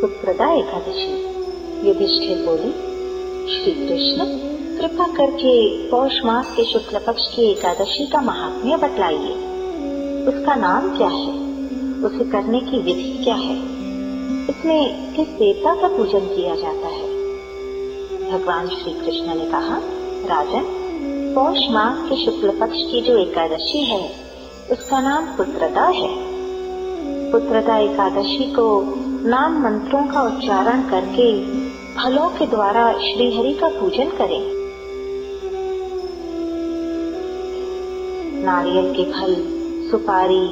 पुत्रदा एकादशी। युधिष्ठिर बोले श्री कृष्ण कृपा करके पौष मास के शुक्ल पक्ष की एकादशी का महात्म्य बतलाइए। उसका नाम क्या है? उसे करने की विधि क्या है? इसमें किस देवता का पूजन किया जाता है? भगवान श्री कृष्ण ने कहा, राजन, पौष मास के शुक्ल पक्ष की जो एकादशी है, उसका नाम पुत्रदा है। पुत्रदा एकादशी को नाम मंत्रों का उच्चारण करके फलों के द्वारा श्री हरि का पूजन करें। नारियल के फल, सुपारी,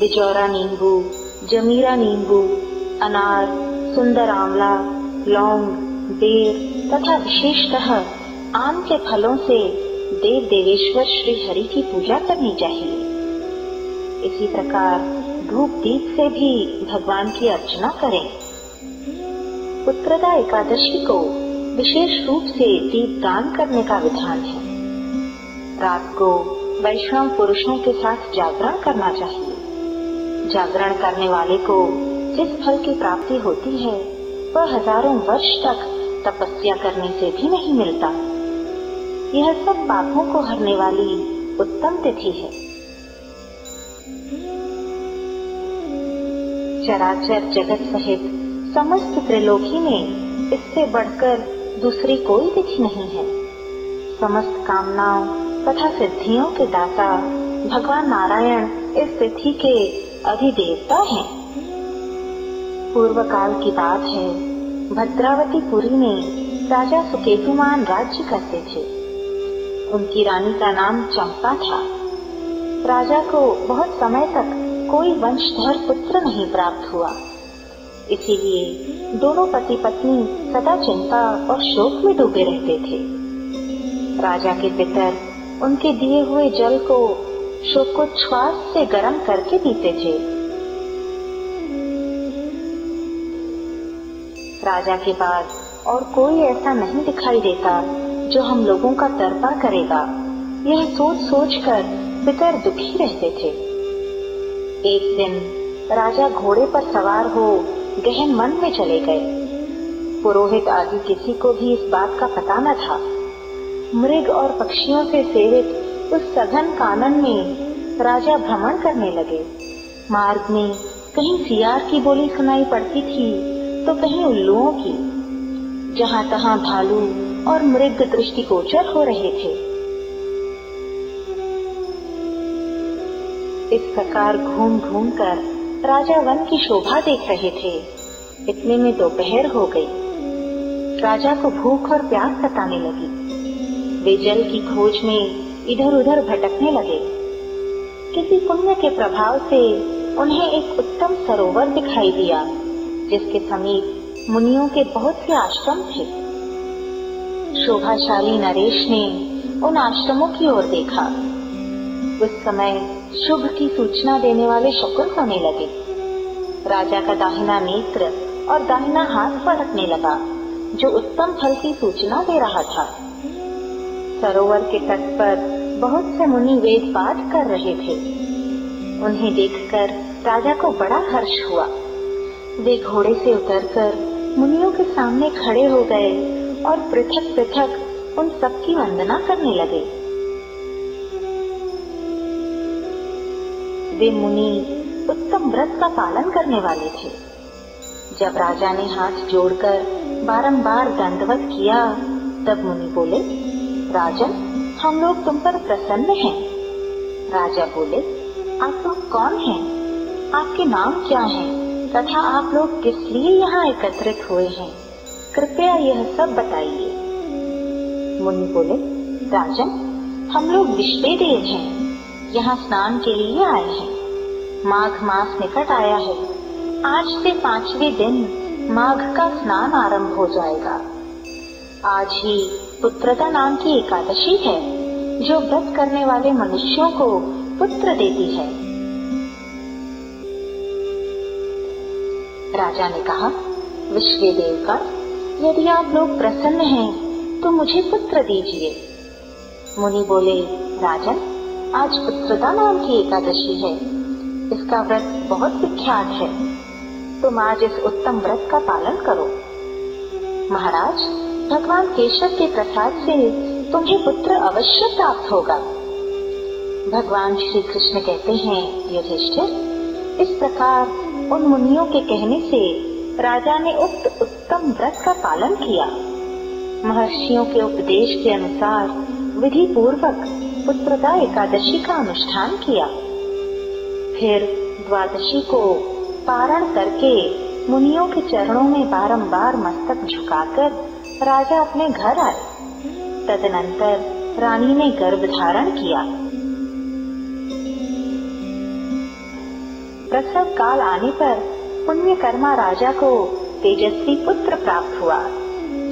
बिजौरा नींबू, जमीरा नींबू, अनार, सुंदर आंवला, लौंग, बेर तथा विशेषतः आम के फलों से देव देवेश्वर श्री हरि की पूजा करनी चाहिए। इसी प्रकार धूप दीप से भी भगवान की अर्चना करें। पुत्रदा एकादशी को विशेष रूप से दीप दान करने का विधान है। रात को वैष्णव पुरुषों के साथ जागरण करना चाहिए। जागरण करने वाले को जिस फल की प्राप्ति होती है, वह हज़ारों वर्ष तक तपस्या करने से भी नहीं मिलता। यह सब पापों को हरने वाली उत्तम तिथि है। चराचर जगत सहित समस्त त्रिलोकी में इससे बढ़कर दूसरी कोई तिथि नहीं है। समस्त कामनाओं तथा सिद्धियों के दाता भगवान नारायण इस तिथि के अधिदेवता हैं। पूर्व काल की बात है भद्रावती पुरी में राजा सुकेतुमान राज्य करते थे। उनकी रानी का नाम चंपा था। राजा को बहुत समय तक कोई वंशधर पुत्र नहीं प्राप्त हुआ। इसीलिए दोनों पति पत्नी सदा चिंता और शोक में डूबे रहते थे। राजा के पितर उनके दिए हुए जल को शोकोच्छ्वास से गर्म करके पीते थे। राजा के बाद और कोई ऐसा नहीं दिखाई देता जो हम लोगों का तरपा करेगा। यह सोच सोच कर पितर दुखी रहते थे। एक दिन राजा घोड़े पर सवार हो गहन मन में चले गए। पुरोहित आदि किसी को भी इस बात का पता न था। मृग और पक्षियों से सेवित उस सघन कानन में राजा भ्रमण करने लगे। मार्ग में कहीं सियार की बोली सुनाई पड़ती थी तो कहीं उल्लुओं की। जहाँ तहाँ भालू और मृग दृष्टिगोचर हो रहे थे इस प्रकार घूम घूम कर राजा वन की शोभा देख रहे थे। इतने में दोपहर हो गई। राजा को भूख और प्यास सताने लगी। वे जल की खोज में इधर उधर भटकने लगे। किसी पुण्य के प्रभाव से उन्हें एक उत्तम सरोवर दिखाई दिया, जिसके समीप मुनियों के बहुत से आश्रम थे। शोभाशाली नरेश ने उन आश्रमों की ओर देखा। उस समय शुभ की सूचना देने वाले शकुन होने लगे। राजा का दाहिना नेत्र और दाहिना हाथ फड़कने लगा, जो उत्तम फल की सूचना दे रहा था। सरोवर के तट पर बहुत से मुनि वेद पाठ कर रहे थे। उन्हें देखकर राजा को बड़ा हर्ष हुआ। वे घोड़े से उतरकर मुनियों के सामने खड़े हो गए और पृथक पृथक उन सबकी वंदना करने लगे। वे मुनि उत्तम व्रत का पालन करने वाले थे जब राजा ने हाथ जोड़कर बारंबार दंडवत किया, तब मुनि बोले, राजन, हम लोग तुम पर प्रसन्न हैं। राजा बोले, आप लोग कौन हैं? आपके नाम क्या हैं? तथा आप लोग किस लिए यहाँ एकत्रित हुए हैं कृपया यह सब बताइए मुनि बोले, राजन, हम लोग विश्वे देव हैं यहाँ स्नान के लिए आए हैं। माघ मास निकट आया है। आज से पांचवे दिन माघ का स्नान आरंभ हो जाएगा। आज ही पुत्रता नाम की एकादशी है, जो व्रत करने वाले मनुष्यों को पुत्र देती है। राजा ने कहा विश्व देव का, यदि आप लोग प्रसन्न हैं तो मुझे पुत्र दीजिए। मुनि बोले, राजन आज पुत्रदा नाम की एकादशी है। इसका व्रत बहुत विख्यात है। तुम आज इस उत्तम व्रत का पालन करो। महाराज, भगवान केशव के प्रसाद से तुम्हें पुत्र अवश्य प्राप्त होगा। भगवान श्री कृष्ण कहते हैं, युधिष्ठिर, इस प्रकार उन मुनियों के कहने से राजा ने उक्त उत्तम व्रत का पालन किया। महर्षियों के उपदेश के अनुसार विधि पूर्वक पुत्रदा एकादशी का अनुष्ठान किया। फिर द्वादशी को पारण करके मुनियों के चरणों में बारंबार मस्तक झुकाकर राजा अपने घर आए। तदनंतर रानी ने गर्भ धारण किया। प्रसव काल आने पर पुण्य कर्मा राजा को तेजस्वी पुत्र प्राप्त हुआ,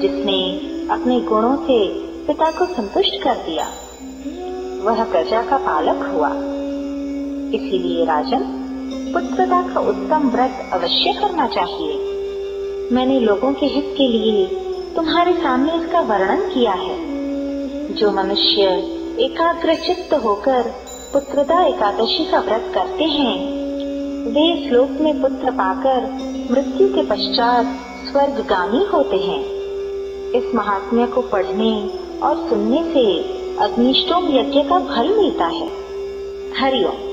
जिसने अपने गुणों से पिता को संतुष्ट कर दिया। वह प्रजा का पालक हुआ। इसीलिए राजन पुत्रदा का उत्तम व्रत अवश्य करना चाहिए। मैंने लोगों के हित के लिए तुम्हारे सामने इसका वर्णन किया है। जो मनुष्य एकाग्र चित्त होकर पुत्रदा एकादशी का व्रत करते हैं, वे श्लोक में पुत्र पाकर मृत्यु के पश्चात स्वर्गगामी होते हैं। इस महात्म्य को पढ़ने और सुनने से अग्निष्टोम यज्ञ का फल मिलता है। हरिओम।